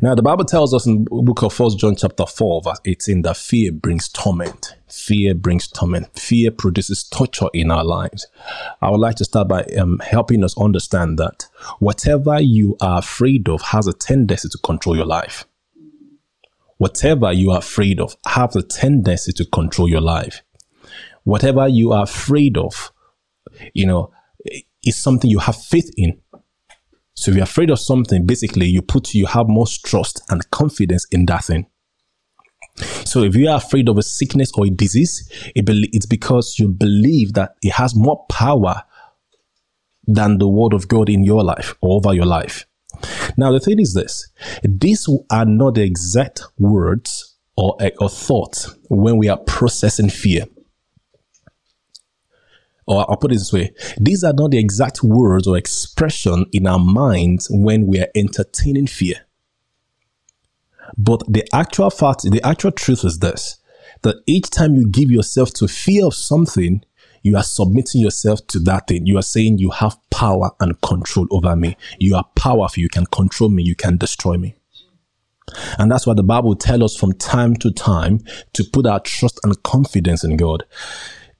Now, the Bible tells us in book of First John chapter 4, verse 18, that fear brings torment. Fear brings torment. Fear produces torture in our lives. I would like to start by um, helping us understand that whatever you are afraid of has a tendency to control your life. Whatever you are afraid of has a tendency to control your life. Whatever you are afraid of, you know, is something you have faith in. So if you're afraid of something, basically you put you have more trust and confidence in that thing. So if you are afraid of a sickness or a disease, it's because you believe that it has more power than the word of God in your life or over your life. Now the thing is this: these are not the exact words or, or thoughts when we are processing fear or I'll put it this way these are not the exact words or expression in our minds when we are entertaining fear. But the actual fact, the actual truth is this that each time you give yourself to fear of something, you are submitting yourself to that thing. You are saying you have power and control over me. You are powerful. You can control me. You can destroy me. And that's why the Bible tells us from time to time to put our trust and confidence in God.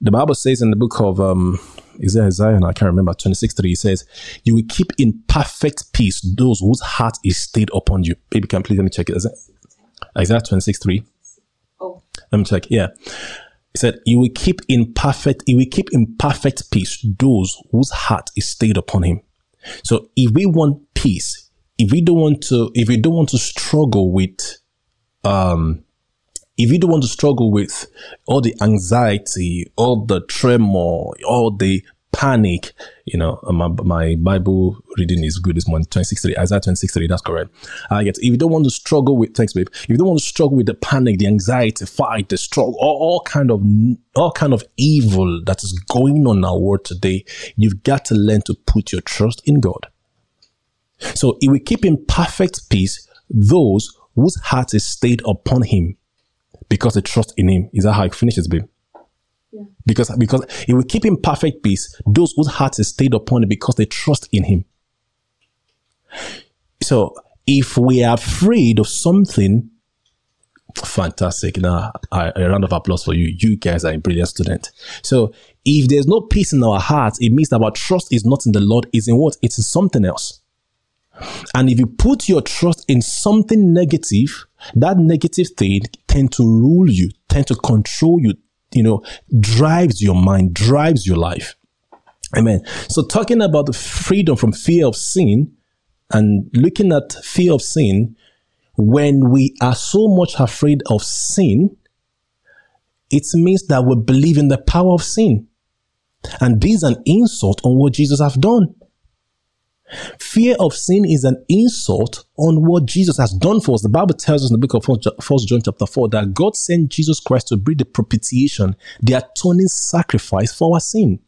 The Bible says in the book of um, Isaiah, Isaiah, I can't remember, 26 3, it says, You will keep in perfect peace those whose heart is stayed upon you. Baby, can please let me check it. Is it Isaiah 26 3? Oh. Let me check. Yeah. It said, You will keep in perfect, you will keep in perfect peace those whose heart is stayed upon him. So if we want peace, if we don't want to, if we don't want to struggle with um if you don't want to struggle with all the anxiety, all the tremor, all the panic, you know, uh, my, my Bible reading is good this morning, 26.3, Isaiah 26.3, that's correct. Ah, I get, if you don't want to struggle with, thanks babe, if you don't want to struggle with the panic, the anxiety, fight, the struggle, all, all kind of, all kind of evil that is going on in our world today, you've got to learn to put your trust in God. So it will keep in perfect peace those whose heart is stayed upon him because they trust in him. Is that how it finishes, babe? Yeah. Because because he will keep in perfect peace those whose hearts is stayed upon him because they trust in him. So if we are afraid of something, fantastic. Now a round of applause for you. You guys are a brilliant student. So if there's no peace in our hearts, it means that our trust is not in the Lord, it's in what? It's in something else. And if you put your trust in something negative, that negative thing tend to rule you, tend to control you, you know, drives your mind, drives your life. Amen. So talking about the freedom from fear of sin and looking at fear of sin, when we are so much afraid of sin, it means that we believe in the power of sin. And this is an insult on what Jesus have done. Fear of sin is an insult on what Jesus has done for us. The Bible tells us in the book of First John chapter 4 that God sent Jesus Christ to bring the propitiation, the atoning sacrifice for our sin.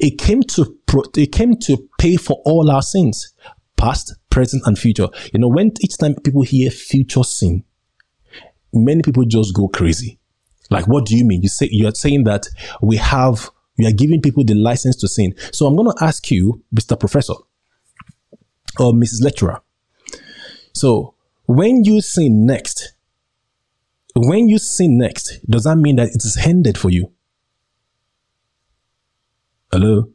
It came to it came to pay for all our sins, past, present, and future. You know, when each time people hear future sin, many people just go crazy. Like, what do you mean? You say you are saying that we have we are giving people the license to sin. So I'm going to ask you, Mr. Professor, or Mrs. Lecturer. So when you sin next, when you sin next, does that mean that it is ended for you? Hello?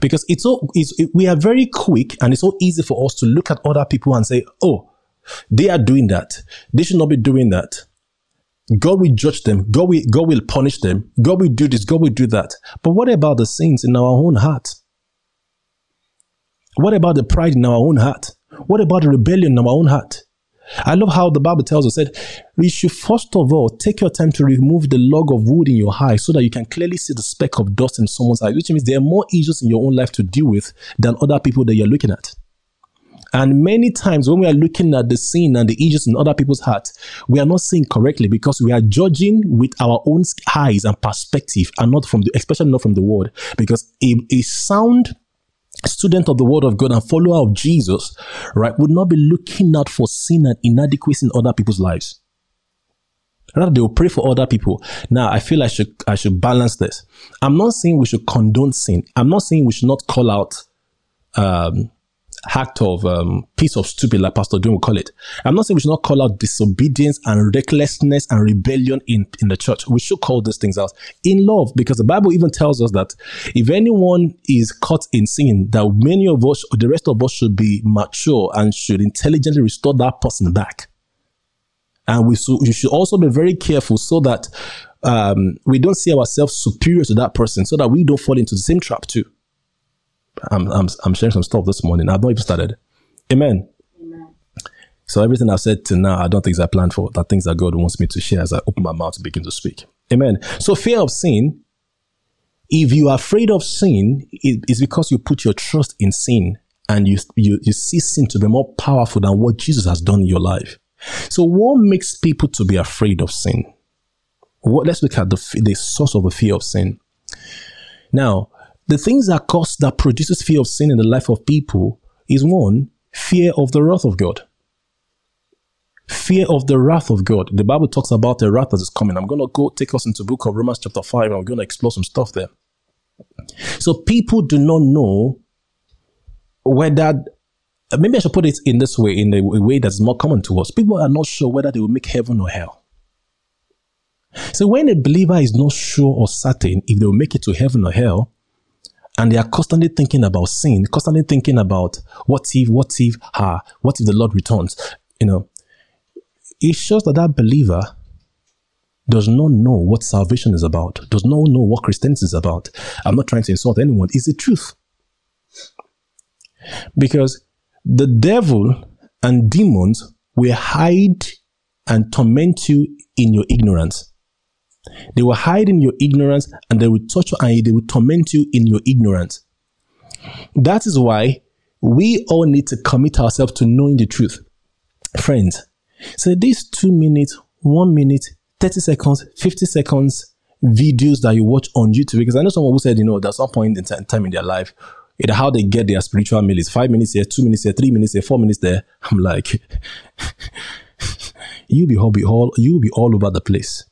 Because it's so it's, it, we are very quick and it's so easy for us to look at other people and say, oh, they are doing that. They should not be doing that. God will judge them. God will, God will punish them. God will do this. God will do that. But what about the sins in our own heart? What about the pride in our own heart? What about the rebellion in our own heart? I love how the Bible tells us that we should first of all take your time to remove the log of wood in your eye so that you can clearly see the speck of dust in someone's eye, which means there are more issues in your own life to deal with than other people that you're looking at. And many times when we are looking at the sin and the issues in other people's hearts, we are not seeing correctly because we are judging with our own eyes and perspective and not from the, especially not from the word. Because a, a sound student of the word of God and follower of Jesus, right, would not be looking out for sin and inadequacy in other people's lives. Rather, they will pray for other people. Now, I feel I should I should balance this. I'm not saying we should condone sin. I'm not saying we should not call out um, act of um, piece of stupid, like Pastor John will call it. I'm not saying we should not call out disobedience and recklessness and rebellion in, in the church. We should call these things out in love because the Bible even tells us that if anyone is caught in sin, that many of us, the rest of us should be mature and should intelligently restore that person back. And we, so, we should also be very careful so that um, we don't see ourselves superior to that person so that we don't fall into the same trap too. I'm, I'm, I'm sharing some stuff this morning. I've not even started. Amen. Amen. So everything I've said to now, I don't think I planned for. That things that God wants me to share as I open my mouth to begin to speak. Amen. So fear of sin, if you are afraid of sin, it is because you put your trust in sin and you, you, you see sin to be more powerful than what Jesus has done in your life. So what makes people to be afraid of sin? What, let's look at the, the source of the fear of sin. Now, the things that cause, that produces fear of sin in the life of people is one, fear of the wrath of God. Fear of the wrath of God. The Bible talks about the wrath that is coming. I'm going to go take us into book of Romans chapter 5 and I'm going to explore some stuff there. So people do not know whether maybe I should put it in this way, in a way that's more common to us. People are not sure whether they will make heaven or hell. So when a believer is not sure or certain if they will make it to heaven or hell, and they are constantly thinking about sin, constantly thinking about what if, what if, ah, what if the Lord returns? You know, it shows that that believer does not know what salvation is about, does not know what Christianity is about. I'm not trying to insult anyone. It's the truth. Because the devil and demons will hide and torment you in your ignorance. They will hide in your ignorance and they will you and they will torment you in your ignorance. That is why we all need to commit ourselves to knowing the truth. Friends, so these two minutes, one minute, 30 seconds, 50 seconds videos that you watch on YouTube, because I know someone who said, you know, there's some point in time in their life, either how they get their spiritual meal is five minutes here, two minutes here, three minutes here, four minutes there. I'm like, you'll be all, you'll be all over the place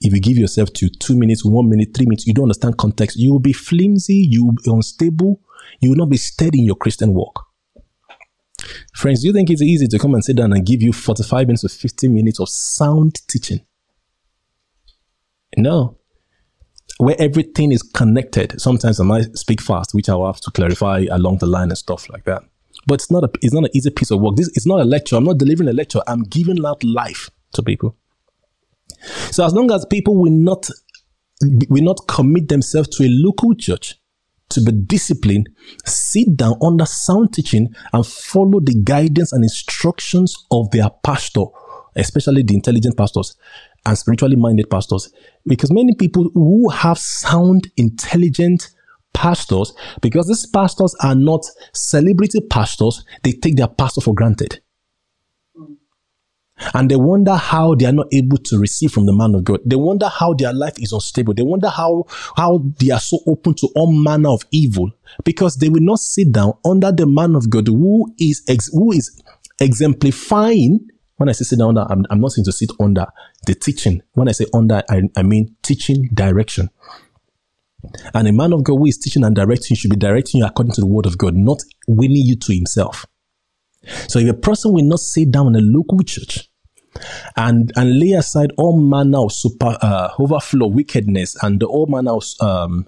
if you give yourself to two minutes, one minute, three minutes, you don't understand context, you will be flimsy, you will be unstable, you will not be steady in your Christian walk. Friends, do you think it's easy to come and sit down and give you 45 minutes or 50 minutes of sound teaching? No. Where everything is connected. Sometimes I might speak fast, which I will have to clarify along the line and stuff like that. But it's not a it's not an easy piece of work. This is not a lecture. I'm not delivering a lecture. I'm giving out life to people. So as long as people will not will not commit themselves to a local church to be disciplined, sit down under sound teaching and follow the guidance and instructions of their pastor, especially the intelligent pastors and spiritually minded pastors. Because many people who have sound, intelligent pastors, because these pastors are not celebrity pastors, they take their pastor for granted. And they wonder how they are not able to receive from the man of God. They wonder how their life is unstable. They wonder how, how they are so open to all manner of evil because they will not sit down under the man of God who is, ex, who is exemplifying. When I say sit down under, I'm, I'm not saying to sit under the teaching. When I say under, I, I mean teaching direction. And a man of God who is teaching and directing should be directing you according to the word of God, not winning you to himself. So if a person will not sit down in a local church and and lay aside all manner of super uh, overflow wickedness and the all manner of um,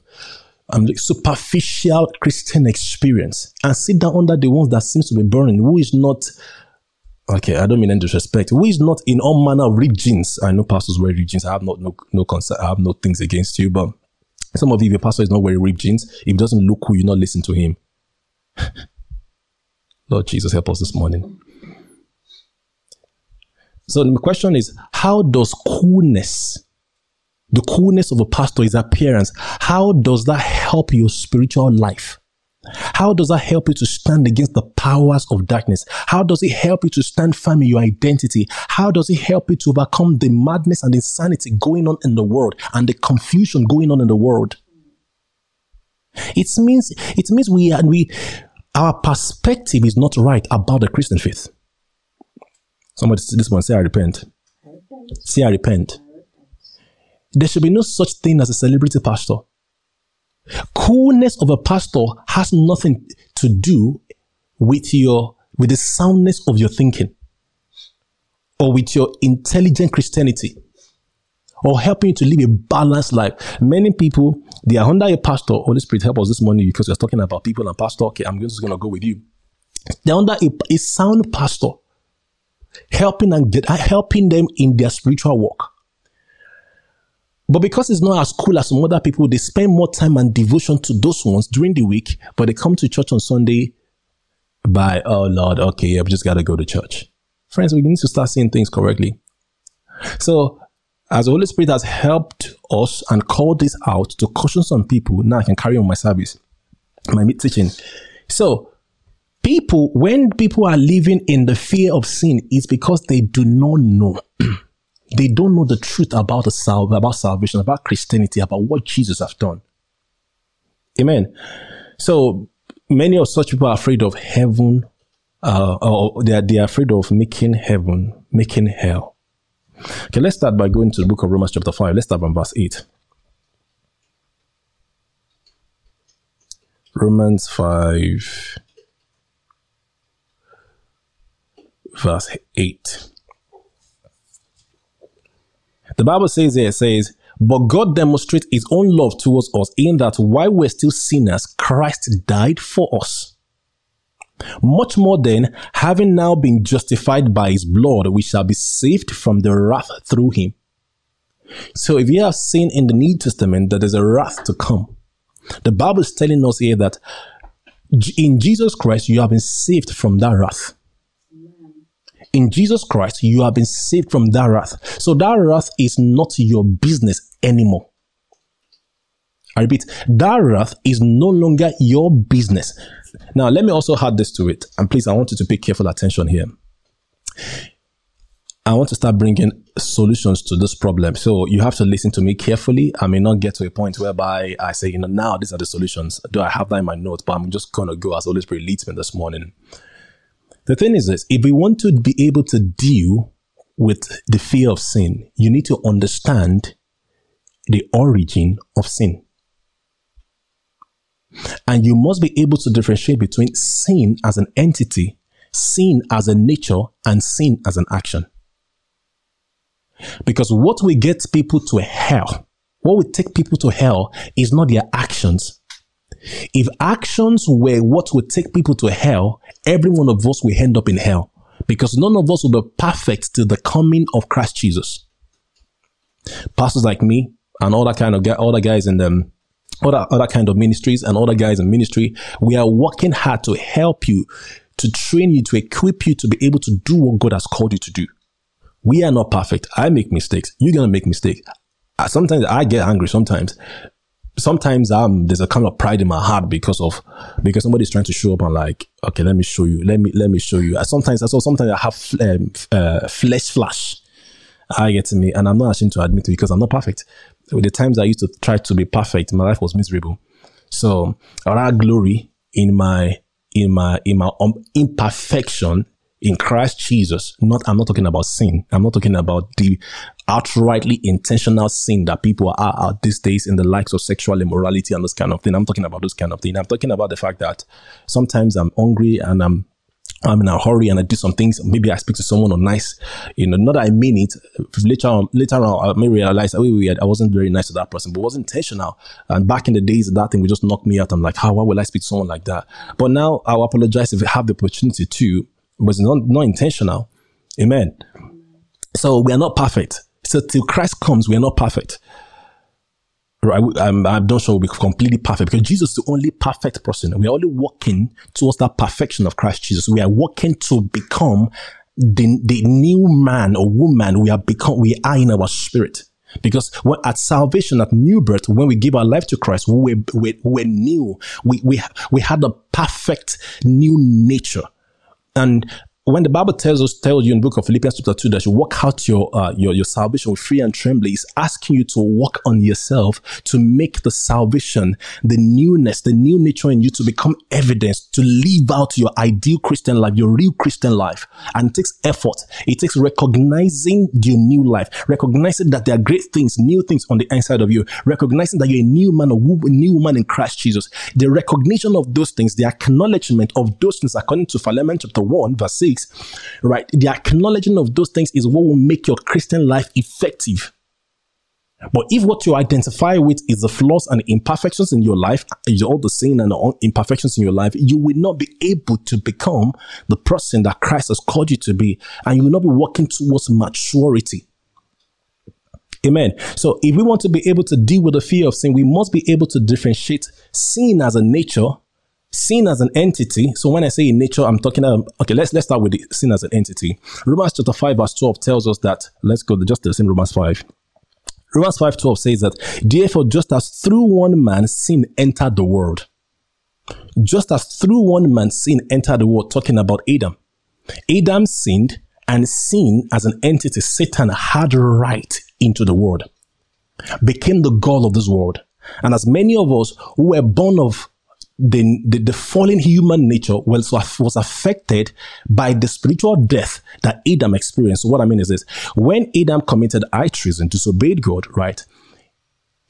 um, superficial Christian experience and sit down under the ones that seems to be burning, who is not okay, I don't mean any disrespect, who is not in all manner of regions. I know pastors wear regions. I have not no no concern, I have no things against you, but some of you, if your pastor is not wearing regions, if it doesn't look cool, you not listen to him. Lord Jesus, help us this morning. So the question is, how does coolness, the coolness of a pastor, his appearance, how does that help your spiritual life? How does that help you to stand against the powers of darkness? How does it help you to stand firm in your identity? How does it help you to overcome the madness and insanity going on in the world and the confusion going on in the world? It means it means we are we our perspective is not right about the Christian faith. Somebody this one say I repent. Say I repent. I repent. There should be no such thing as a celebrity pastor. Coolness of a pastor has nothing to do with your with the soundness of your thinking or with your intelligent Christianity or helping you to live a balanced life. Many people, they are under a pastor. Holy Spirit, help us this morning because we're talking about people and pastor. Okay, I'm just going to go with you. They're under a, a sound pastor, helping and get, uh, helping them in their spiritual walk. But because it's not as cool as some other people, they spend more time and devotion to those ones during the week, but they come to church on Sunday by, oh Lord, okay, I've just got to go to church. Friends, we need to start seeing things correctly. So, as the Holy Spirit has helped us and called this out to caution some people, now I can carry on my service, my teaching. So, people, when people are living in the fear of sin, it's because they do not know. they don't know the truth about the sal- about salvation, about Christianity, about what Jesus has done. Amen. So many of such people are afraid of heaven, uh, or they are, they are afraid of making heaven, making hell. Okay, let's start by going to the book of Romans, chapter 5. Let's start from verse 8. Romans 5, verse 8. The Bible says here, it says, but God demonstrates his own love towards us in that while we're still sinners, Christ died for us. Much more then, having now been justified by his blood, we shall be saved from the wrath through him. So if you have seen in the New Testament that there's a wrath to come, the Bible is telling us here that in Jesus Christ you have been saved from that wrath in Jesus Christ, you have been saved from that wrath. So that wrath is not your business anymore. I repeat, that wrath is no longer your business. Now, let me also add this to it. And please, I want you to pay careful attention here. I want to start bringing solutions to this problem. So you have to listen to me carefully. I may not get to a point whereby I say, you know, now these are the solutions. Do I have that in my notes? But I'm just going to go as Holy Spirit leads me this morning. The thing is this, if we want to be able to deal with the fear of sin, you need to understand the origin of sin. And you must be able to differentiate between sin as an entity, sin as a nature, and sin as an action. Because what will get people to hell, what will take people to hell is not their actions. If actions were what would take people to hell, every one of us will end up in hell because none of us will be perfect till the coming of Christ Jesus. Pastors like me and all that kind of the guys in them, other other kind of ministries and other guys in ministry, we are working hard to help you, to train you, to equip you to be able to do what God has called you to do. We are not perfect. I make mistakes. You're gonna make mistakes. Sometimes I get angry. Sometimes sometimes um there's a kind of pride in my heart because of because somebody's trying to show up and like okay let me show you let me let me show you. I sometimes I so sometimes I have um, uh, flesh flash. I get to me? And I'm not ashamed to admit it because I'm not perfect. With the times I used to try to be perfect my life was miserable. So I glory in my in my in my um, imperfection in Christ Jesus. Not, I'm not talking about sin. I'm not talking about the outrightly intentional sin that people are out these days in the likes of sexual immorality and this kind of thing. I'm talking about this kind of thing. I'm talking about the fact that sometimes I'm hungry and I'm I'm in a hurry and I do some things. Maybe I speak to someone on nice, you know, not that I mean it. Later on, later on, I may realize, oh, wait, I wasn't very nice to that person, but it was intentional. And back in the days, that thing would just knock me out. I'm like, how, why will I speak to someone like that? But now I'll apologize if I have the opportunity to, it's not, not intentional. Amen. So we are not perfect. So till Christ comes, we are not perfect. Right? I'm, I'm not sure we'll be completely perfect because Jesus is the only perfect person. We are only walking towards that perfection of Christ Jesus. We are walking to become the, the new man or woman we are become, we are in our spirit. Because when, at salvation, at new birth, when we give our life to Christ, we we, we're new. We, we, we had a perfect new nature. And when the Bible tells us, tells you in book of Philippians chapter 2 that you walk out your, uh, your, your salvation with and trembling, it's asking you to work on yourself to make the salvation, the newness, the new nature in you to become evidence, to live out your ideal Christian life, your real Christian life. And it takes effort. It takes recognizing your new life, recognizing that there are great things, new things on the inside of you, recognizing that you're a new man a new woman in Christ Jesus. The recognition of those things, the acknowledgement of those things according to Philemon chapter 1 verse 6 right? The acknowledging of those things is what will make your Christian life effective. But if what you identify with is the flaws and imperfections in your life, all the sin and the imperfections in your life, you will not be able to become the person that Christ has called you to be, and you will not be working towards maturity. Amen. So if we want to be able to deal with the fear of sin, we must be able to differentiate sin as a nature sin as an entity. So when I say in nature, I'm talking about, okay, let's, let's start with the sin as an entity. Romans chapter 5 verse 12 tells us that, let's go to just the same Romans 5. Romans 5 12 says that, therefore, just as through one man sin entered the world, just as through one man sin entered the world, talking about Adam. Adam sinned, and sin as an entity, Satan had right into the world, became the God of this world. And as many of us who were born of the, the, the, fallen human nature was, was affected by the spiritual death that Adam experienced. So what I mean is this when Adam committed high treason, disobeyed God, right?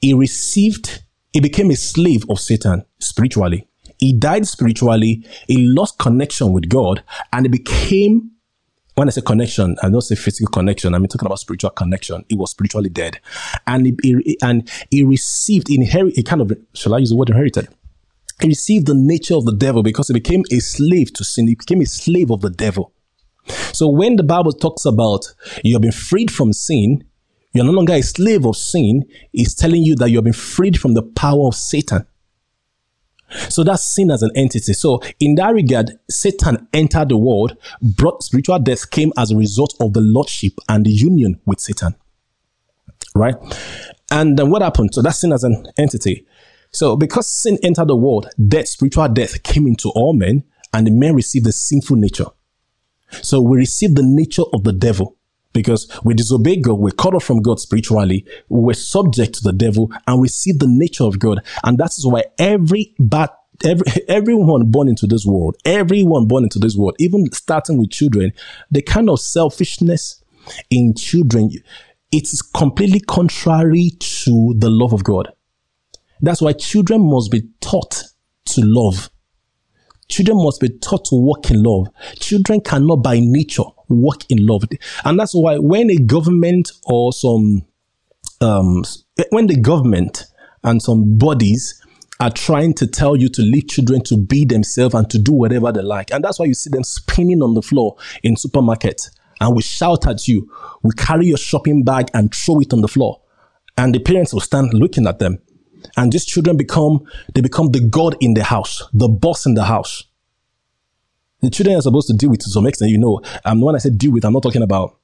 He received, he became a slave of Satan spiritually. He died spiritually, he lost connection with God, and he became when I say connection, I don't say physical connection. I'm talking about spiritual connection. He was spiritually dead, and he, he and he received inherit. He kind of shall I use the word inherited? Received the nature of the devil because he became a slave to sin. He became a slave of the devil. So when the Bible talks about you have been freed from sin, you're no longer a slave of sin, it's telling you that you have been freed from the power of Satan. So that's sin as an entity. So in that regard, Satan entered the world, brought spiritual death came as a result of the lordship and the union with Satan. Right? And then what happened? So that's sin as an entity. So because sin entered the world, death, spiritual death came into all men and the men received the sinful nature. So we received the nature of the devil because we disobeyed God, we're cut off from God spiritually, we were subject to the devil and received the nature of God. And that is why every bad Every, everyone born into this world, everyone born into this world, even starting with children, the kind of selfishness in children, it's completely contrary to the love of God. That's why children must be taught to love. Children must be taught to walk in love. Children cannot by nature walk in love. And that's why when a government or some, um, when the government and some bodies are trying to tell you to leave children to be themselves and to do whatever they like. And that's why you see them spinning on the floor in supermarkets and we shout at you. We carry your shopping bag and throw it on the floor. And the parents will stand looking at them and these children become, they become the God in the house, the boss in the house. The children are supposed to deal with to some extent, you know. Um, when I say deal with, I'm not talking about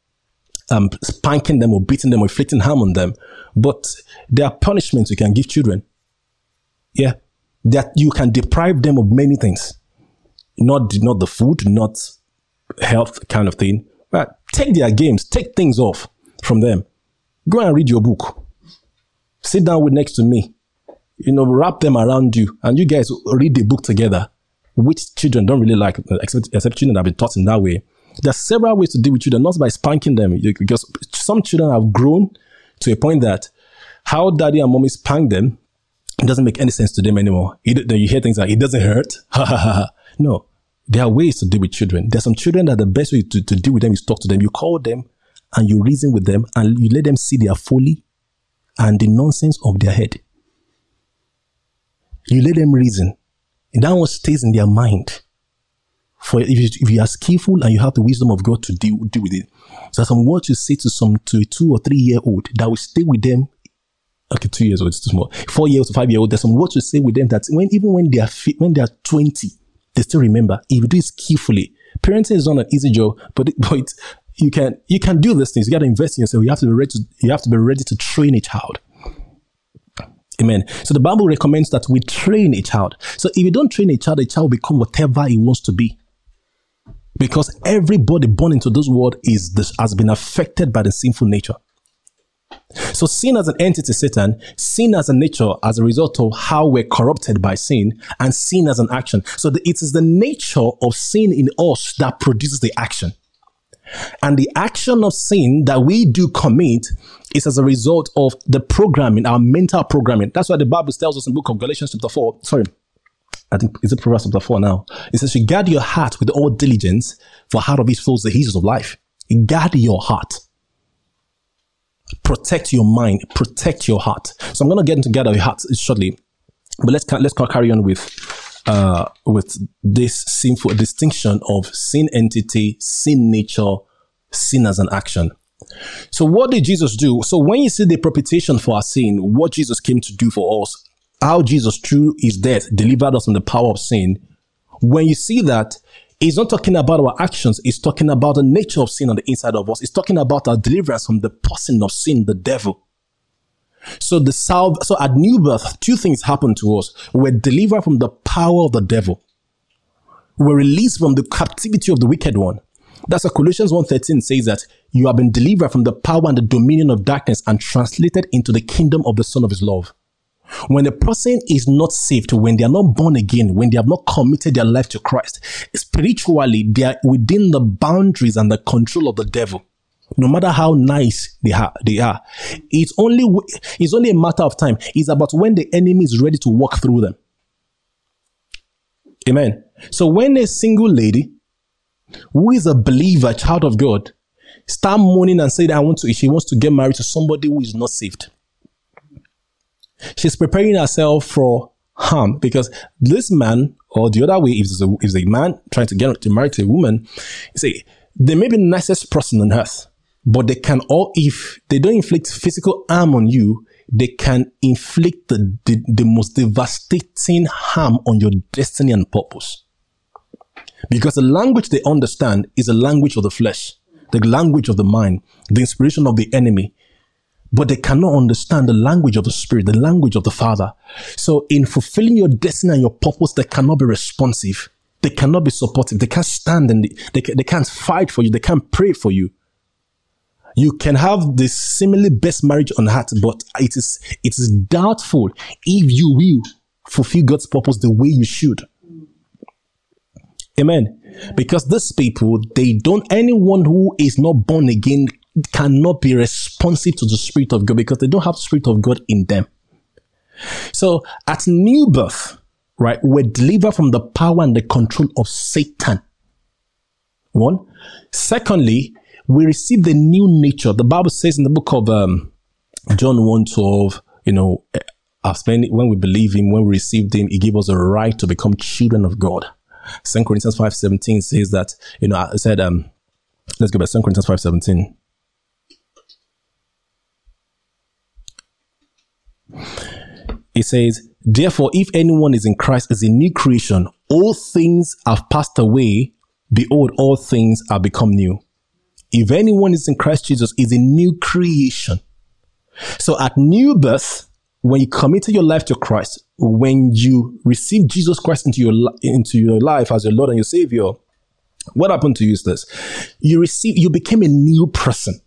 um, spanking them or beating them or inflicting harm on them, but there are punishments you can give children. Yeah. That you can deprive them of many things. Not, not the food, not health kind of thing. But take their games, take things off from them. Go and read your book. Sit down with next to me you know, wrap them around you and you guys read the book together, which children don't really like, except, except children that have been taught in that way. There are several ways to deal with children, not by spanking them, because some children have grown to a point that how daddy and mommy spank them doesn't make any sense to them anymore. You, you hear things like, it doesn't hurt. no, there are ways to deal with children. There's some children that the best way to, to deal with them is talk to them. You call them and you reason with them and you let them see their folly and the nonsense of their head. You let them reason. And that one stays in their mind. For if you, if you are skillful and you have the wisdom of God to deal, deal with it. So some words you say to some to a two or three year old that will stay with them. Okay, two years old is too small. Four years to five year old. There's some words you say with them that when even when they are when they are twenty, they still remember. If you do it skillfully, parenting is not an easy job, but, but you can you can do these things. You got to invest in yourself. You have to be ready. To, you have to be ready to train a child. Amen. So the Bible recommends that we train a child. So if you don't train a child, a child will become whatever he wants to be. Because everybody born into this world is this, has been affected by the sinful nature. So sin as an entity, Satan, sin as a nature as a result of how we're corrupted by sin, and sin as an action. So the, it is the nature of sin in us that produces the action. And the action of sin that we do commit is as a result of the programming, our mental programming. That's why the Bible tells us in book of Galatians chapter 4, sorry, I think it's it Proverbs chapter 4 now. It says, you guard your heart with all diligence, for out of it flows the issues of life. Guard your heart. Protect your mind, protect your heart. So I'm going to get into guard your heart shortly. But let's, let's carry on with, uh, with this sinful distinction of sin entity, sin nature, sin as an action. So what did Jesus do? So when you see the propitiation for our sin, what Jesus came to do for us, how Jesus through his death delivered us from the power of sin, when you see that, he's not talking about our actions, he's talking about the nature of sin on the inside of us. He's talking about our deliverance from the person of sin, the devil. So the salve, so at new birth, two things happen to us. We're delivered from the power of the devil. We're released from the captivity of the wicked one. That's what Colossians 1.13 says that you have been delivered from the power and the dominion of darkness and translated into the kingdom of the Son of His love. When a person is not saved, when they are not born again, when they have not committed their life to Christ, spiritually, they are within the boundaries and the control of the devil. No matter how nice they are, they are. It's only, it's only a matter of time. It's about when the enemy is ready to walk through them. Amen. So when a single lady who is a believer, child of God, start mourning and say that I want to, if she wants to get married to somebody who is not saved she's preparing herself for harm because this man, or the other way, if it's a, if a man trying to get to marry to a woman, say they may be the nicest person on earth, but they can all, if they don't inflict physical harm on you, they can inflict the, the, the most devastating harm on your destiny and purpose. Because the language they understand is a language of the flesh, the language of the mind, the inspiration of the enemy, but they cannot understand the language of the Spirit, the language of the Father. So in fulfilling your destiny and your purpose, they cannot be responsive. They cannot be supportive. They can't stand and they, they, they can't fight for you. They can't pray for you. You can have the seemingly best marriage on earth, but it is, it is doubtful if you will fulfill God's purpose the way you should. Amen. Because these people, they don't, anyone who is not born again cannot be responsive to the Spirit of God because they don't have the Spirit of God in them. So at new birth, right, we're delivered from the power and the control of Satan. One. Secondly, we receive the new nature. The Bible says in the book of um, John 1 12, you know, when we believe him, when we received him, he gave us a right to become children of God. St. Corinthians 5 17 says that, you know, I said, um, let's go back, St. Corinthians 5 17. It says, Therefore, if anyone is in Christ is a new creation, all things have passed away. Behold, all things are become new. If anyone is in Christ Jesus is a new creation. So at new birth, when you committed your life to Christ, when you receive Jesus Christ into your into your life as your Lord and your Savior, what happened to you is this: you receive, you became a new person.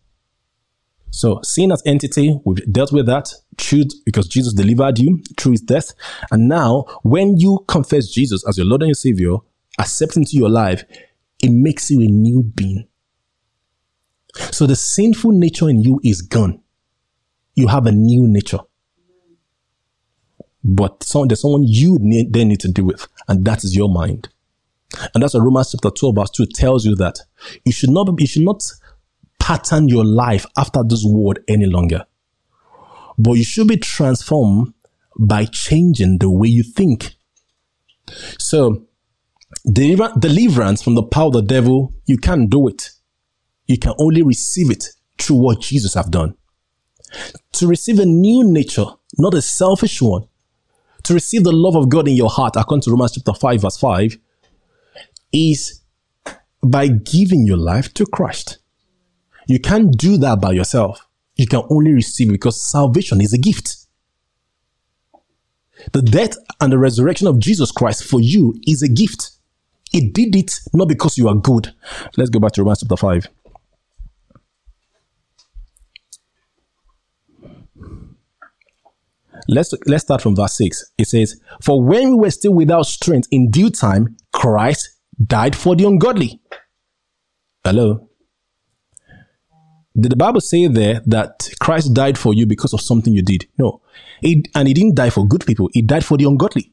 So sin as entity, we've dealt with that. Truth, because Jesus delivered you through his death. And now, when you confess Jesus as your Lord and your Savior, accept into your life, it makes you a new being. So the sinful nature in you is gone. You have a new nature. But some, there's someone you need, then need to deal with, and that is your mind. And that's what Romans chapter 12 verse 2 tells you that you should not, you should not pattern your life after this word any longer. But you should be transformed by changing the way you think. So, deliver- deliverance from the power of the devil, you can't do it. You can only receive it through what Jesus have done. To receive a new nature, not a selfish one, to receive the love of God in your heart, according to Romans chapter 5, verse 5, is by giving your life to Christ. You can't do that by yourself. You can only receive because salvation is a gift. The death and the resurrection of Jesus Christ for you is a gift. He did it not because you are good. Let's go back to Romans chapter 5. Let's let's start from verse 6. It says, For when we were still without strength, in due time, Christ died for the ungodly. Hello. Did the Bible say there that Christ died for you because of something you did? No. It, and he didn't die for good people. He died for the ungodly.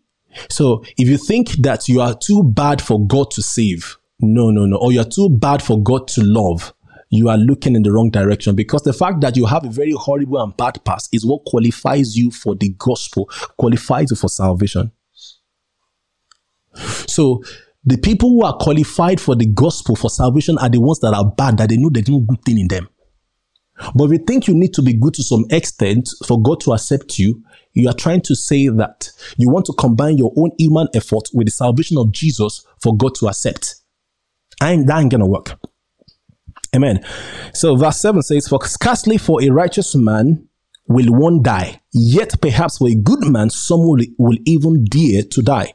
So if you think that you are too bad for God to save, no, no, no, or you're too bad for God to love, you are looking in the wrong direction because the fact that you have a very horrible and bad past is what qualifies you for the gospel, qualifies you for salvation. So the people who are qualified for the gospel for salvation are the ones that are bad, that they know there's no good thing in them. But you think you need to be good to some extent for God to accept you, you are trying to say that you want to combine your own human effort with the salvation of Jesus for God to accept. I ain't, that ain't gonna work. Amen. So verse 7 says, For scarcely for a righteous man will one die, yet perhaps for a good man some will, will even dare to die.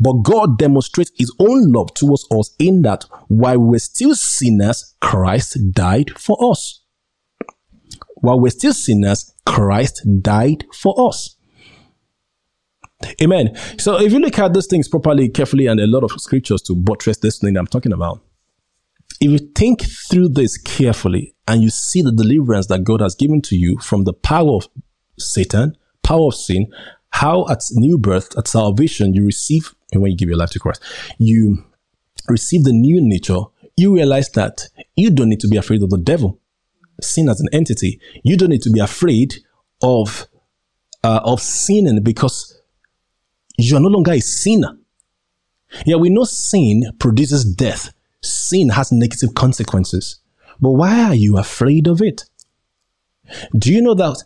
But God demonstrates his own love towards us in that while we were still sinners, Christ died for us. While we're still sinners, Christ died for us. Amen. So if you look at these things properly, carefully, and a lot of scriptures to buttress this thing I'm talking about, if you think through this carefully and you see the deliverance that God has given to you from the power of Satan, power of sin, how at new birth, at salvation, you receive, when you give your life to Christ, you receive the new nature, you realize that you don't need to be afraid of the devil, sin as an entity. You don't need to be afraid of uh, of sinning because you are no longer a sinner. Yeah, we know sin produces death sin has negative consequences. But why are you afraid of it? Do you know that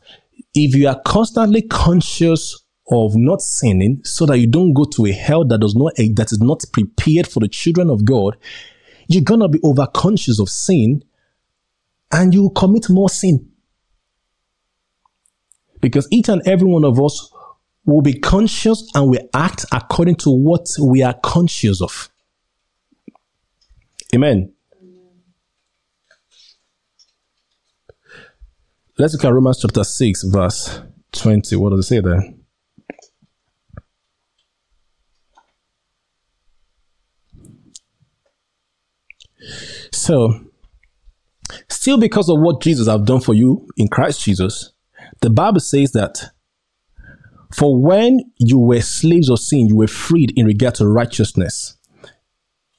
if you are constantly conscious of not sinning so that you don't go to a hell that does not eh, that is not prepared for the children of God, you're gonna be over conscious of sin and you will commit more sin. Because each and every one of us will be conscious and we act according to what we are conscious of. Amen. Let's look at Romans chapter 6, verse 20. What does it say there? So, still because of what Jesus have done for you in Christ Jesus, the Bible says that for when you were slaves of sin, you were freed in regard to righteousness.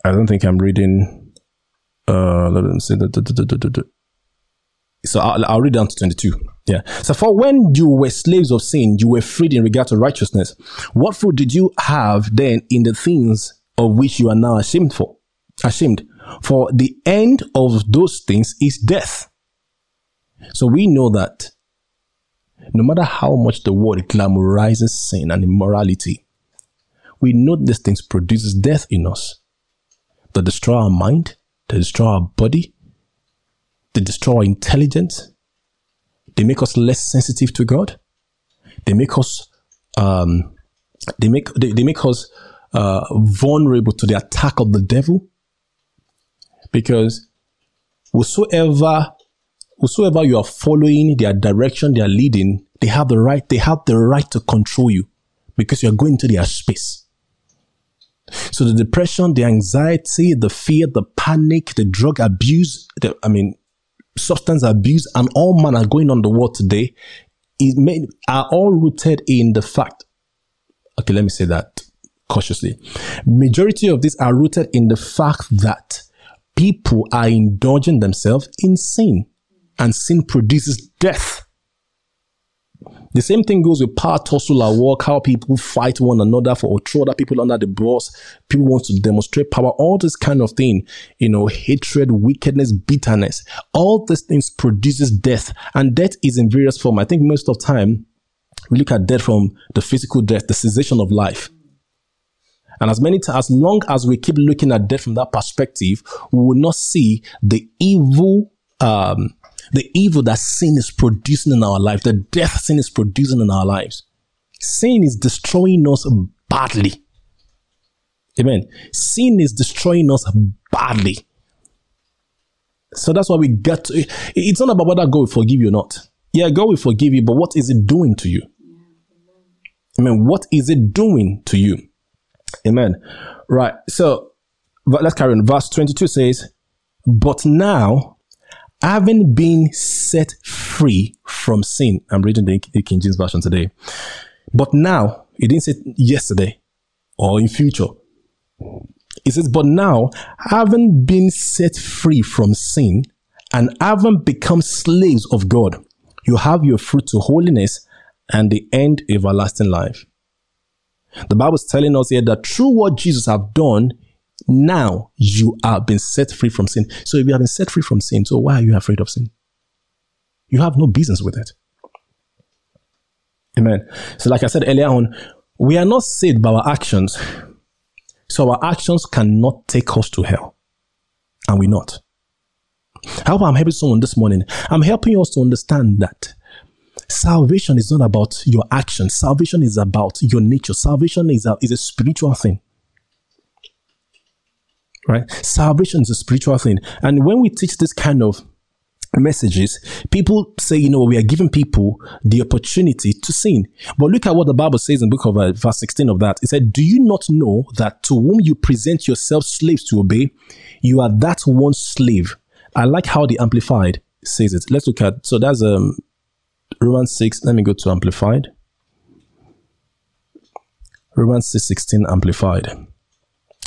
I don't think I'm reading uh, let me see. So I'll, I'll read down to 22. Yeah. So for when you were slaves of sin, you were freed in regard to righteousness. What fruit did you have then in the things of which you are now ashamed for? Ashamed. For the end of those things is death. So we know that no matter how much the world glamorizes sin and immorality, we know these things produces death in us that destroy our mind, they destroy our body. They destroy our intelligence. They make us less sensitive to God. They make us, um, they make, they, they make us, uh, vulnerable to the attack of the devil. Because whosoever, whosoever you are following, their direction, they are leading, they have the right, they have the right to control you because you are going to their space. So the depression, the anxiety, the fear, the panic, the drug abuse, the, I mean, substance abuse and all manner going on the world today is made, are all rooted in the fact. Okay, let me say that cautiously. Majority of these are rooted in the fact that people are indulging themselves in sin and sin produces death. The same thing goes with power tussle at work, how people fight one another for or throw other people under the bus. People want to demonstrate power, all this kind of thing, you know, hatred, wickedness, bitterness. All these things produces death. And death is in various form. I think most of the time we look at death from the physical death, the cessation of life. And as many as long as we keep looking at death from that perspective, we will not see the evil um, the evil that sin is producing in our life, the death sin is producing in our lives. Sin is destroying us badly. Amen. Sin is destroying us badly. So that's why we get to, it's not about whether God will forgive you or not. Yeah, God will forgive you, but what is it doing to you? Amen. What is it doing to you? Amen. Right. So let's carry on. Verse 22 says, But now, having been set free from sin, I'm reading the King James Version today. But now, he didn't say yesterday or in future. He says, But now, having been set free from sin and having become slaves of God, you have your fruit to holiness and the end everlasting life. The Bible is telling us here that through what Jesus have done, now you are being set free from sin. So if you have been set free from sin, so why are you afraid of sin? You have no business with it. Amen. So like I said earlier on, we are not saved by our actions. So our actions cannot take us to hell. And we're not. Hope I'm helping someone this morning. I'm helping us to understand that salvation is not about your actions. Salvation is about your nature. Salvation is a, is a spiritual thing. Right? Salvation is a spiritual thing. And when we teach this kind of messages, people say, you know, we are giving people the opportunity to sin. But look at what the Bible says in book of uh, verse 16 of that. It said, do you not know that to whom you present yourselves slaves to obey, you are that one slave? I like how the Amplified says it. Let's look at, so that's um, Romans 6. Let me go to Amplified. Romans 6, 16 Amplified.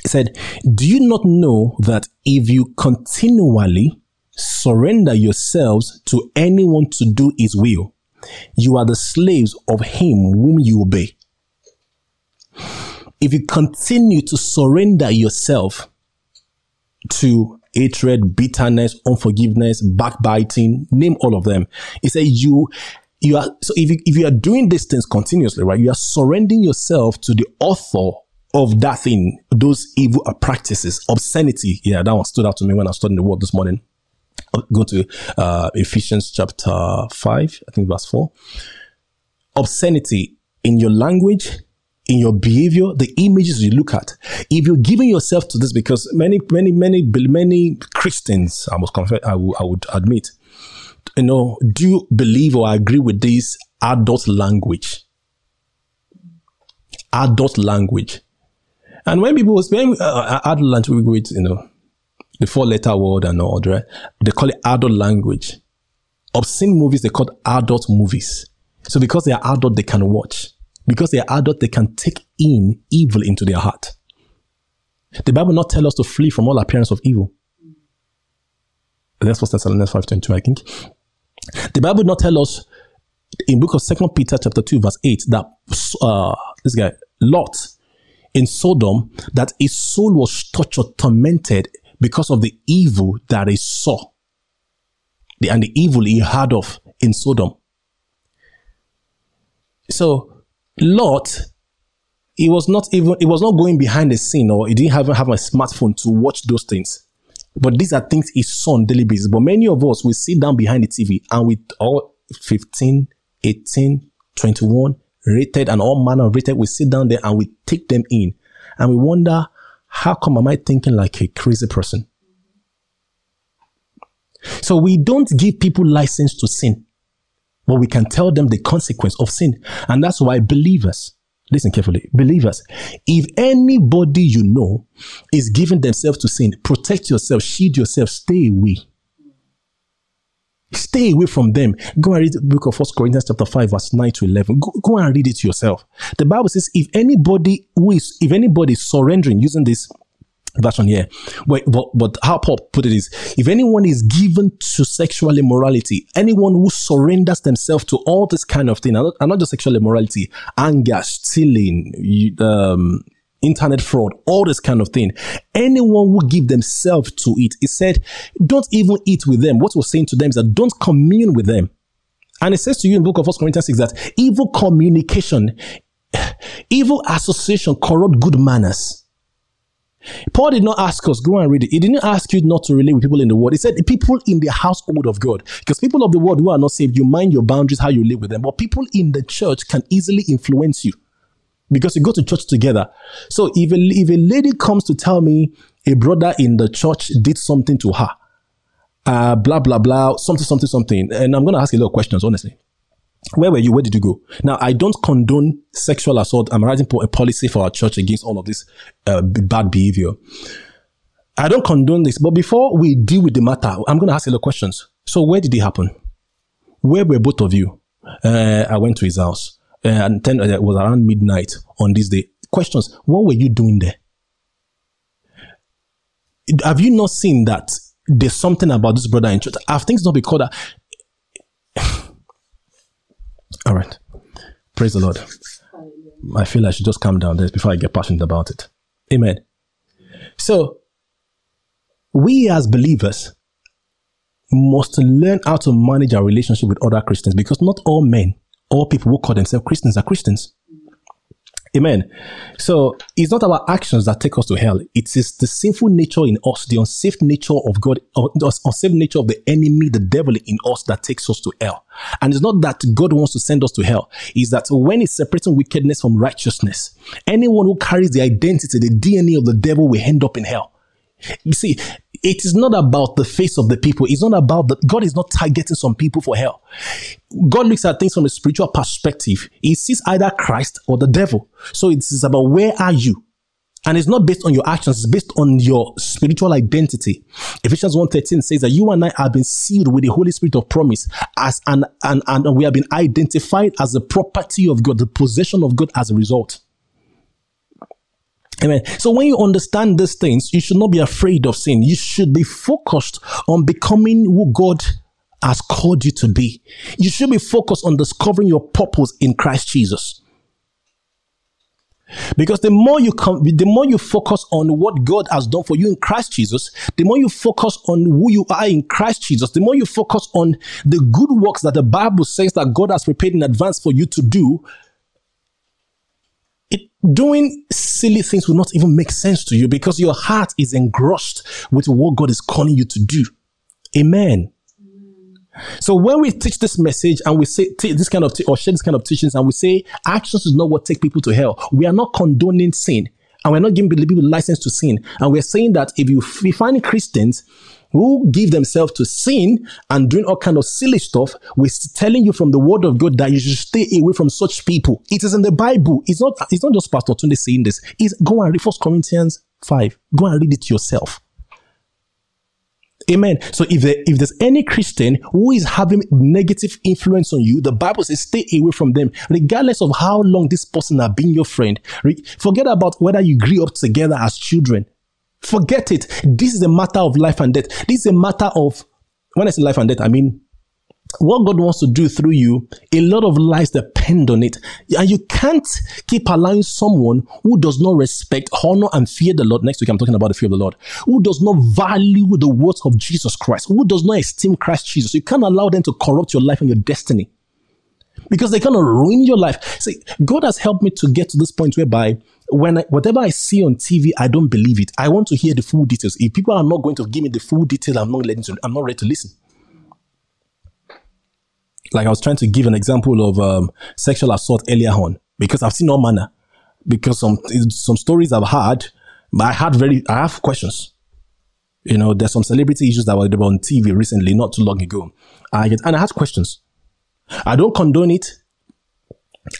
It said, do you not know that if you continually surrender yourselves to anyone to do his will. You are the slaves of him whom you obey. If you continue to surrender yourself to hatred, bitterness, unforgiveness, backbiting, name all of them. He said you you are so if you, if you are doing these things continuously, right, you are surrendering yourself to the author of that thing, those evil practices, obscenity. Yeah, that one stood out to me when I was studying the word this morning go to uh, Ephesians chapter 5, I think verse 4. Obscenity in your language, in your behavior, the images you look at. If you're giving yourself to this, because many, many, many, many Christians, I must confess, I, w- I would admit, you know, do you believe or agree with this adult language? Adult language. And when people, when uh, adult language, we go with you know, the four letter word and all, right? They call it adult language. Obscene movies, they call adult movies. So because they are adult, they can watch. Because they are adult, they can take in evil into their heart. The Bible not tell us to flee from all appearance of evil. That's what Thessalonians 5.22, I think. The Bible not tell us in book of Second Peter chapter 2, verse 8, that uh, this guy, Lot, in Sodom, that his soul was tortured, tormented because of the evil that he saw and the evil he heard of in Sodom. So Lot, he was not even, he was not going behind the scene or he didn't have, have a smartphone to watch those things. But these are things he saw on daily basis. But many of us, we sit down behind the TV and with all 15, 18, 21, rated and all manner of rated, we sit down there and we take them in and we wonder, how come am I thinking like a crazy person? So we don't give people license to sin, but we can tell them the consequence of sin. And that's why believers, listen carefully, believers, if anybody you know is giving themselves to sin, protect yourself, shield yourself, stay away. Stay away from them. Go and read the book of First Corinthians chapter 5, verse 9 to 11. Go, go and read it yourself. The Bible says, if anybody who is, if anybody is surrendering using this version here. But, but, but how Paul put it is, if anyone is given to sexual immorality, anyone who surrenders themselves to all this kind of thing, and not, and not just sexual immorality, anger, stealing, um, internet fraud, all this kind of thing. Anyone who give themselves to it, he said, don't even eat with them. What we're saying to them is that don't commune with them. And it says to you in book of 1 Corinthians 6 that evil communication, evil association corrupt good manners. Paul did not ask us, go and read it. He didn't ask you not to relate with people in the world. He said people in the household of God. Because people of the world who are not saved, you mind your boundaries, how you live with them. But people in the church can easily influence you. Because we go to church together. So if a, if a lady comes to tell me a brother in the church did something to her, uh, blah, blah, blah, something, something, something, and I'm going to ask a lot of questions, honestly. Where were you? Where did you go? Now, I don't condone sexual assault. I'm writing a policy for our church against all of this uh, bad behavior. I don't condone this, but before we deal with the matter, I'm going to ask a lot of questions. So, where did it happen? Where were both of you? Uh, I went to his house, and ten, uh, it was around midnight on this day. Questions: What were you doing there? Have you not seen that there's something about this brother in church? Have things not because that? All right, praise the Lord. I feel I should just calm down this before I get passionate about it. Amen. So we as believers must learn how to manage our relationship with other Christians because not all men, all people who call themselves Christians are Christians. Amen. So it's not our actions that take us to hell. It is the sinful nature in us, the unsafe nature of God, or the unsafe nature of the enemy, the devil in us that takes us to hell. And it's not that God wants to send us to hell. It's that when it's separating wickedness from righteousness, anyone who carries the identity, the DNA of the devil will end up in hell. You see, it is not about the face of the people. It's not about that. God is not targeting some people for hell. God looks at things from a spiritual perspective. He sees either Christ or the devil. So it is about where are you? And it's not based on your actions, it's based on your spiritual identity. Ephesians 1.13 says that you and I have been sealed with the Holy Spirit of promise as an, and, and we have been identified as the property of God, the possession of God as a result. Amen. So when you understand these things, you should not be afraid of sin. You should be focused on becoming who God has called you to be. You should be focused on discovering your purpose in Christ Jesus. Because the more you come, the more you focus on what God has done for you in Christ Jesus, the more you focus on who you are in Christ Jesus, the more you focus on the good works that the Bible says that God has prepared in advance for you to do, it, doing silly things will not even make sense to you because your heart is engrossed with what God is calling you to do. Amen. So when we teach this message and we say this kind of or share this kind of teachings and we say actions is not what take people to hell, we are not condoning sin and we're not giving people license to sin. And we're saying that if you, if you find Christians who give themselves to sin and doing all kind of silly stuff, we're telling you from the word of God that you should stay away from such people. It is in the Bible. It's not, it's not just Pastor Tunde saying this. It's go and read First Corinthians 5. Go and read it yourself. Amen. So if there, if there's any Christian who is having negative influence on you, the Bible says stay away from them, regardless of how long this person has been your friend. Forget about whether you grew up together as children. Forget it. This is a matter of life and death. This is a matter of, when I say life and death, I mean what God wants to do through you, a lot of lives depend on it. And you can't keep allowing someone who does not respect, honor, and fear the Lord. Next week, I'm talking about the fear of the Lord, who does not value the words of Jesus Christ, who does not esteem Christ Jesus. You can't allow them to corrupt your life and your destiny because they kind of ruin your life. See, God has helped me to get to this point whereby when I, whatever I see on TV, I don't believe it. I want to hear the full details. If people are not going to give me the full detail, I'm not ready to, I'm not ready to listen. Like I was trying to give an example of um, sexual assault earlier on because I've seen all manner. Because some some stories I've had, but I had very I have questions. You know, there's some celebrity issues that were on TV recently, not too long ago. I get, and I had questions. I don't condone it.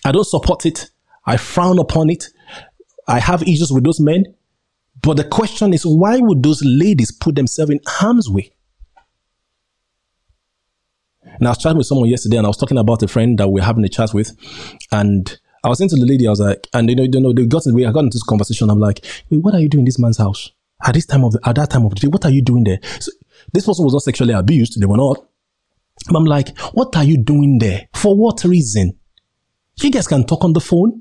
I don't support it. I frown upon it. I have issues with those men. But the question is, why would those ladies put themselves in harm's way? And I was chatting with someone yesterday and I was talking about a friend that we're having a chat with. And I was saying to the lady, I was like, and you know, you know, they got in the way, I got into this conversation. I'm like, what are you doing in this man's house? At this time of the, at that time of the day, what are you doing there? So this person was not sexually abused. They were not. But I'm like, what are you doing there? For what reason? You guys can talk on the phone.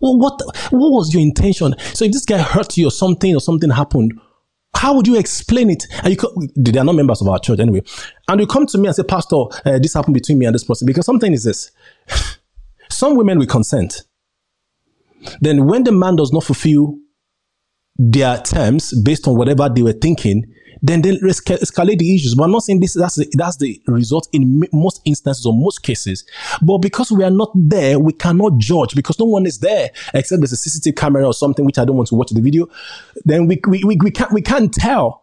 Well, what what was your intention? So if this guy hurt you or something or something happened, how would you explain it? And you co- they are not members of our church anyway. And you come to me and say, Pastor, uh, this happened between me and this person because something is this: some women will consent. Then when the man does not fulfill their terms based on whatever they were thinking, then then escalate the issues. But I'm not saying this that's the, that's the result in most instances or most cases. But because we are not there, we cannot judge because no one is there except there's a CCTV camera or something which I don't want to watch the video. Then we we, we, we can't we can't tell.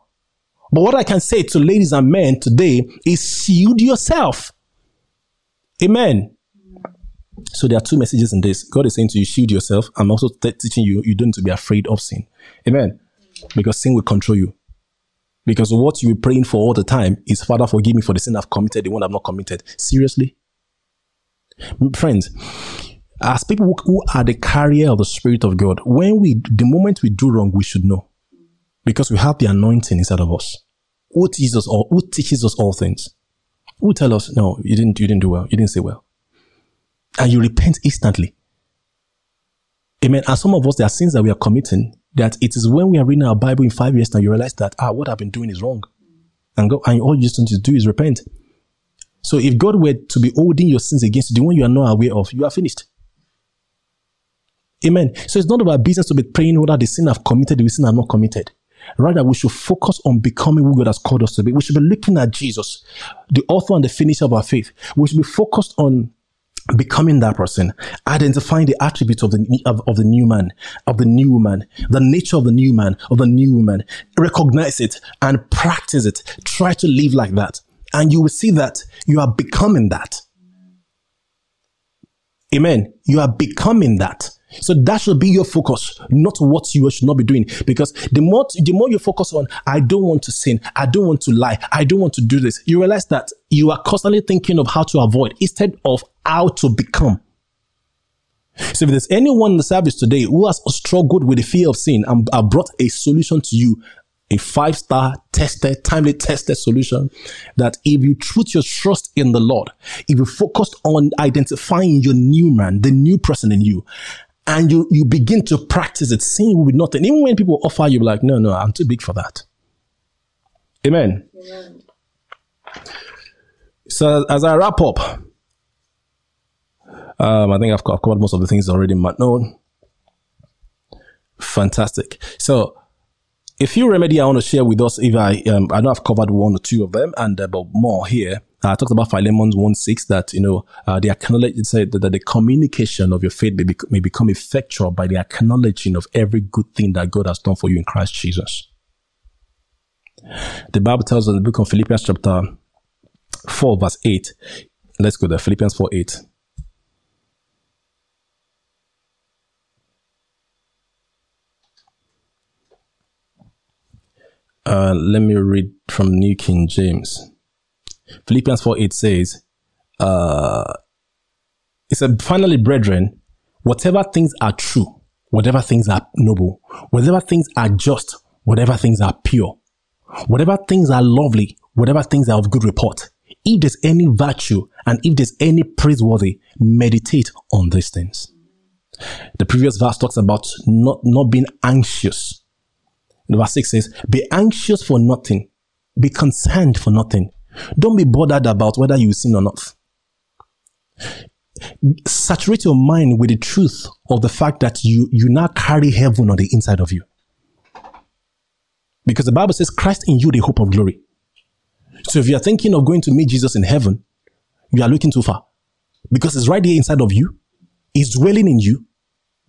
But what I can say to ladies and men today is shield yourself. Amen. So there are two messages in this. God is saying to you, shield yourself. I'm also t- teaching you, you don't need to be afraid of sin. Amen. Because sin will control you. Because what you're praying for all the time is, Father, forgive me for the sin I've committed, the one I've not committed. Seriously? Friends, as people who are the carrier of the Spirit of God, when we, the moment we do wrong, we should know. Because we have the anointing inside of us. Who teaches us all, who teaches us all things? Who tell us, no, you didn't, you didn't do well, you didn't say well. And you repent instantly. Amen. And some of us, there are sins that we are committing that it is when we are reading our Bible in five years now, you realize that, ah, what I've been doing is wrong. And, go, and all you just need to do is repent. So if God were to be holding your sins against you, the one you are not aware of, you are finished. Amen. So it's not about business to be praying whether the sin I've committed, the sin I've not committed. Rather, we should focus on becoming who God has called us to be. We should be looking at Jesus, the author and the finisher of our faith. We should be focused on becoming that person, identifying the attributes of the of, of, the new man, of the new woman, the nature of the new man, of the new woman, recognize it and practice it. Try to live like that. And you will see that you are becoming that. Amen. You are becoming that. So that should be your focus, not what you should not be doing. Because the more, the more you focus on, I don't want to sin. I don't want to lie. I don't want to do this. You realize that you are constantly thinking of how to avoid instead of how to become. So if there's anyone in the service today who has struggled with the fear of sin I brought a solution to you, a five star tested, timely tested solution that if you put your trust in the Lord, if you focus on identifying your new man, the new person in you, and you, you begin to practice it, sin will be nothing. Even when people offer you, like, no, no, I'm too big for that. Amen. Amen. So as I wrap up, um, I think I've, I've covered most of the things already known. Fantastic. So a few remedy I want to share with us. If I, um, I know I've covered one or two of them, and uh, but more here. I talked about Philemon 1 6 that, you know, uh, the acknowledge, said that, that, the communication of your faith may, may become effectual by the acknowledging of every good thing that God has done for you in Christ Jesus. The Bible tells us in the book of Philippians chapter 4 verse 8. Let's go there. Philippians 4 8. Uh, let me read from New King James. Philippians 4 8 says, uh, it said, finally, brethren, whatever things are true, whatever things are noble, whatever things are just, whatever things are pure, whatever things are lovely, whatever things are of good report, if there's any virtue and if there's any praiseworthy, meditate on these things. The previous verse talks about not, not being anxious. verse 6 says, Be anxious for nothing, be concerned for nothing, don't be bothered about whether you sin or not. Saturate your mind with the truth of the fact that you, you now carry heaven on the inside of you. Because the Bible says, Christ in you, the hope of glory. So if you are thinking of going to meet Jesus in heaven, you are looking too far. Because it's right there inside of you. It's dwelling in you.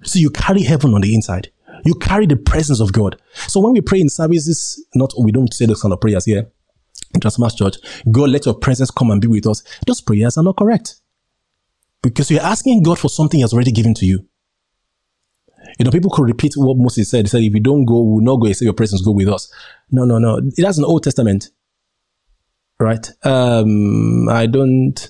So you carry heaven on the inside. You carry the presence of God. So when we pray in services, not, we don't say those kind of prayers here Transformers Church, God, let your presence come and be with us. Those prayers are not correct. Because you're asking God for something He has already given to you. You know, people could repeat what Moses said. He said, if you don't go, we'll not go except your presence go with us. No, no, no. That's an Old Testament. Right? Um, I don't,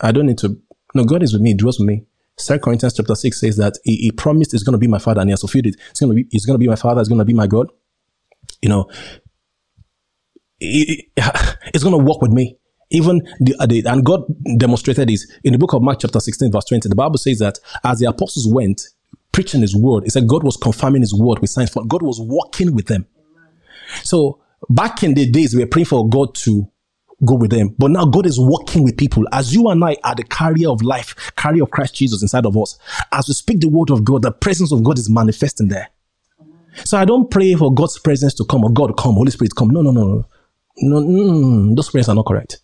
I don't need to, no, God is with me, dwells with me. Second Corinthians chapter 6 says that he, he promised he's going to be my father and he has fulfilled it. He's going to be, he's going to be my father, he's going to be my God. You know, it's going to work with me. Even the, uh, the, and God demonstrated this in the book of Mark, chapter 16, verse 20. The Bible says that as the apostles went preaching his word, it said God was confirming his word with signs, God was walking with them. So back in the days, we were praying for God to go with them. But now God is working with people. As you and I are the carrier of life, carrier of Christ Jesus inside of us, as we speak the word of God, the presence of God is manifesting there. So I don't pray for God's presence to come or God come, Holy Spirit come. No, no, no, no. No, mm, mm, mm, mm. those prayers are not correct.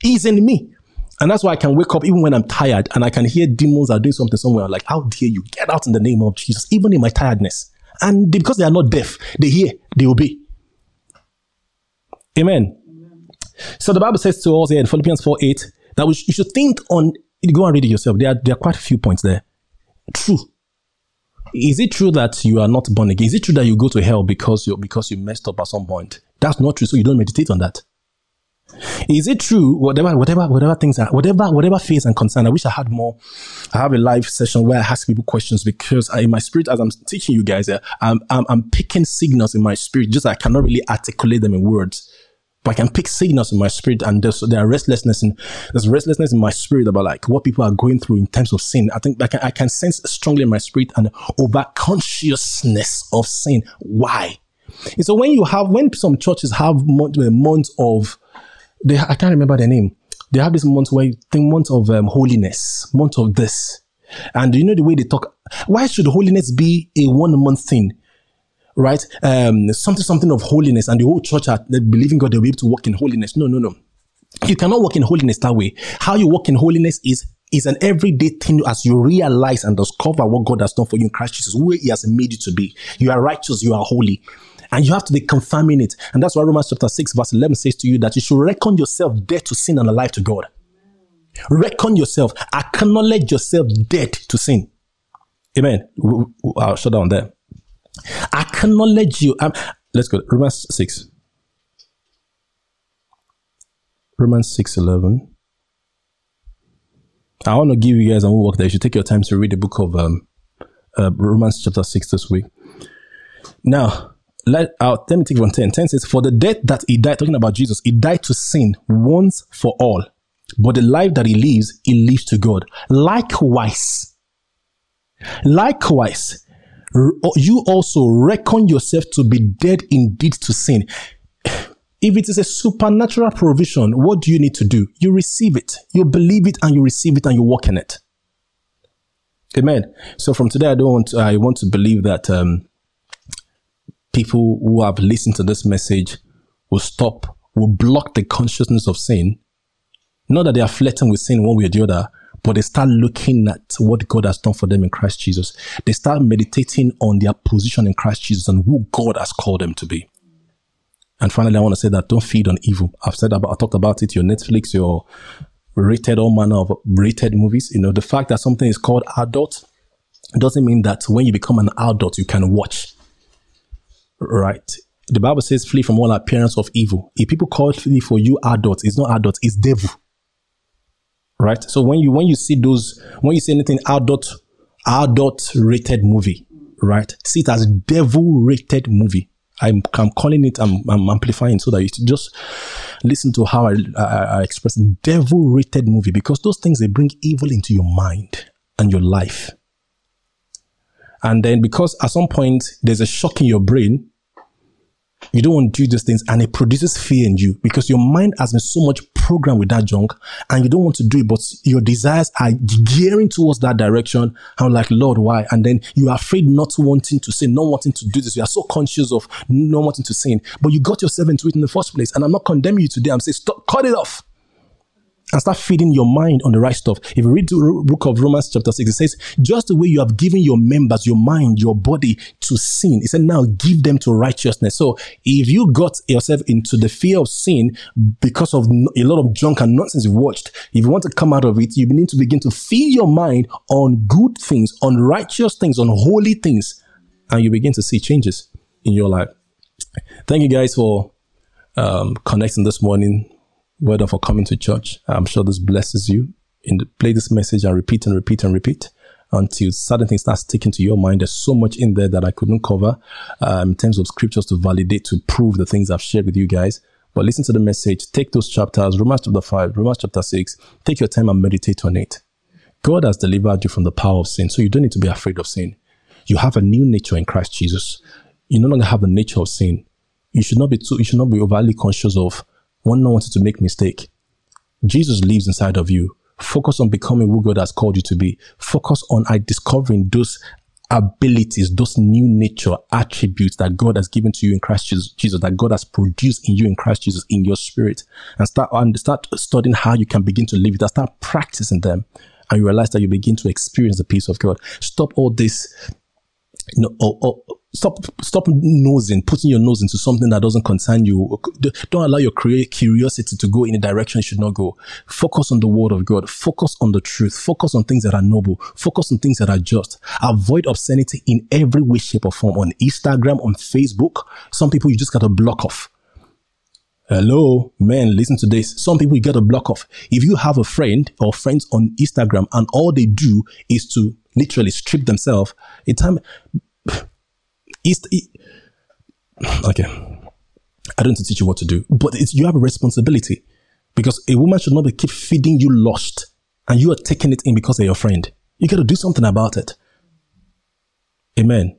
He's in me. And that's why I can wake up even when I'm tired and I can hear demons are doing something somewhere. I'm like, how dare you get out in the name of Jesus, even in my tiredness. And because they are not deaf, they hear, they obey. Amen. Amen. So the Bible says to us here in Philippians 4 8 that we sh- you should think on, go and read it yourself. There are, there are quite a few points there. True. Is it true that you are not born again? Is it true that you go to hell because you because you messed up at some point? That's not true. So you don't meditate on that. Is it true? Whatever, whatever, whatever things are, whatever, whatever fears and concern. I wish I had more. I have a live session where I ask people questions because I, in my spirit, as I'm teaching you guys, I'm, I'm, I'm picking signals in my spirit. Just I cannot really articulate them in words, but I can pick signals in my spirit, and there's there restlessness and there's restlessness in my spirit about like what people are going through in terms of sin. I think I can I can sense strongly in my spirit an over consciousness of sin. Why? So when you have when some churches have month, months month of they I can't remember the name. They have this month where you think month of um, holiness, month of this. And you know the way they talk? Why should holiness be a one month thing? Right? Um, something, something of holiness and the whole church are believing God they'll be able to walk in holiness. No, no, no. You cannot walk in holiness that way. How you walk in holiness is is an everyday thing as you realize and discover what God has done for you in Christ Jesus, where He has made you to be. You are righteous, you are holy. And you have to be confirming it. And that's why Romans chapter 6, verse 11 says to you that you should reckon yourself dead to sin and alive to God. Reckon yourself, acknowledge yourself dead to sin. Amen. I'll shut down there. Acknowledge you. Um, let's go. Romans 6. Romans 6 11. I want to give you guys a homework that you should take your time to read the book of um, uh, Romans chapter 6 this week. Now, let out let me take from 10. 10 says, For the death that he died, talking about Jesus, he died to sin once for all. But the life that he lives, he lives to God. Likewise, likewise, you also reckon yourself to be dead indeed to sin. If it is a supernatural provision, what do you need to do? You receive it, you believe it, and you receive it, and you walk in it. Amen. So from today, I don't want. I want to believe that um, people who have listened to this message will stop, will block the consciousness of sin. Not that they are flirting with sin one way or the other, but they start looking at what God has done for them in Christ Jesus. They start meditating on their position in Christ Jesus and who God has called them to be. And finally, I want to say that don't feed on evil. I've said about, I talked about it, your Netflix, your rated all manner of rated movies. You know, the fact that something is called adult doesn't mean that when you become an adult, you can watch right? The Bible says, flee from all appearance of evil. If people call flee for you adults, it's not adults, it's devil. Right? So when you when you see those, when you see anything adult, adult rated movie, right? See it as devil rated movie. I'm, I'm calling it, I'm, I'm amplifying so that you just listen to how I, I, I express devil rated movie because those things they bring evil into your mind and your life. And then because at some point there's a shock in your brain, you don't want to do these things and it produces fear in you because your mind has been so much programmed with that junk and you don't want to do it, but your desires are gearing towards that direction. I'm like, Lord, why? And then you are afraid not wanting to sin, not wanting to do this. You are so conscious of not wanting to sin, but you got yourself into it in the first place. And I'm not condemning you today. I'm saying, stop, cut it off and start feeding your mind on the right stuff. If you read the book of Romans chapter 6, it says, just the way you have given your members, your mind, your body to sin, it said, now give them to righteousness. So if you got yourself into the fear of sin because of a lot of junk and nonsense you've watched, if you want to come out of it, you need to begin to feed your mind on good things, on righteous things, on holy things, and you begin to see changes in your life. Thank you guys for um, connecting this morning whether for coming to church. I'm sure this blesses you. In the, play this message and repeat and repeat and repeat until certain things start sticking to your mind. There's so much in there that I couldn't cover um, in terms of scriptures to validate, to prove the things I've shared with you guys. But listen to the message. Take those chapters, Romans chapter 5, Romans chapter 6. Take your time and meditate on it. God has delivered you from the power of sin, so you don't need to be afraid of sin. You have a new nature in Christ Jesus. You no longer have the nature of sin. You should not be too, you should not be overly conscious of one not wanting to make mistake. Jesus lives inside of you. Focus on becoming who God has called you to be. Focus on discovering those abilities, those new nature attributes that God has given to you in Christ Jesus, that God has produced in you in Christ Jesus in your spirit, and start and start studying how you can begin to live and start practicing them, and you realize that you begin to experience the peace of God. Stop all this, you know, or, or stop stop nosing, putting your nose into something that doesn't concern you. Don't allow your curiosity to go in a direction it should not go. Focus on the word of God. Focus on the truth. Focus on things that are noble. Focus on things that are just. Avoid obscenity in every way, shape, or form. On Instagram, on Facebook, some people you just got to block off. Hello, man, listen to this. Some people you get a block off. If you have a friend or friends on Instagram and all they do is to literally strip themselves, a time Okay, I don't teach you what to do, but you have a responsibility because a woman should not be keep feeding you lust, and you are taking it in because they're your friend. You got to do something about it. Amen.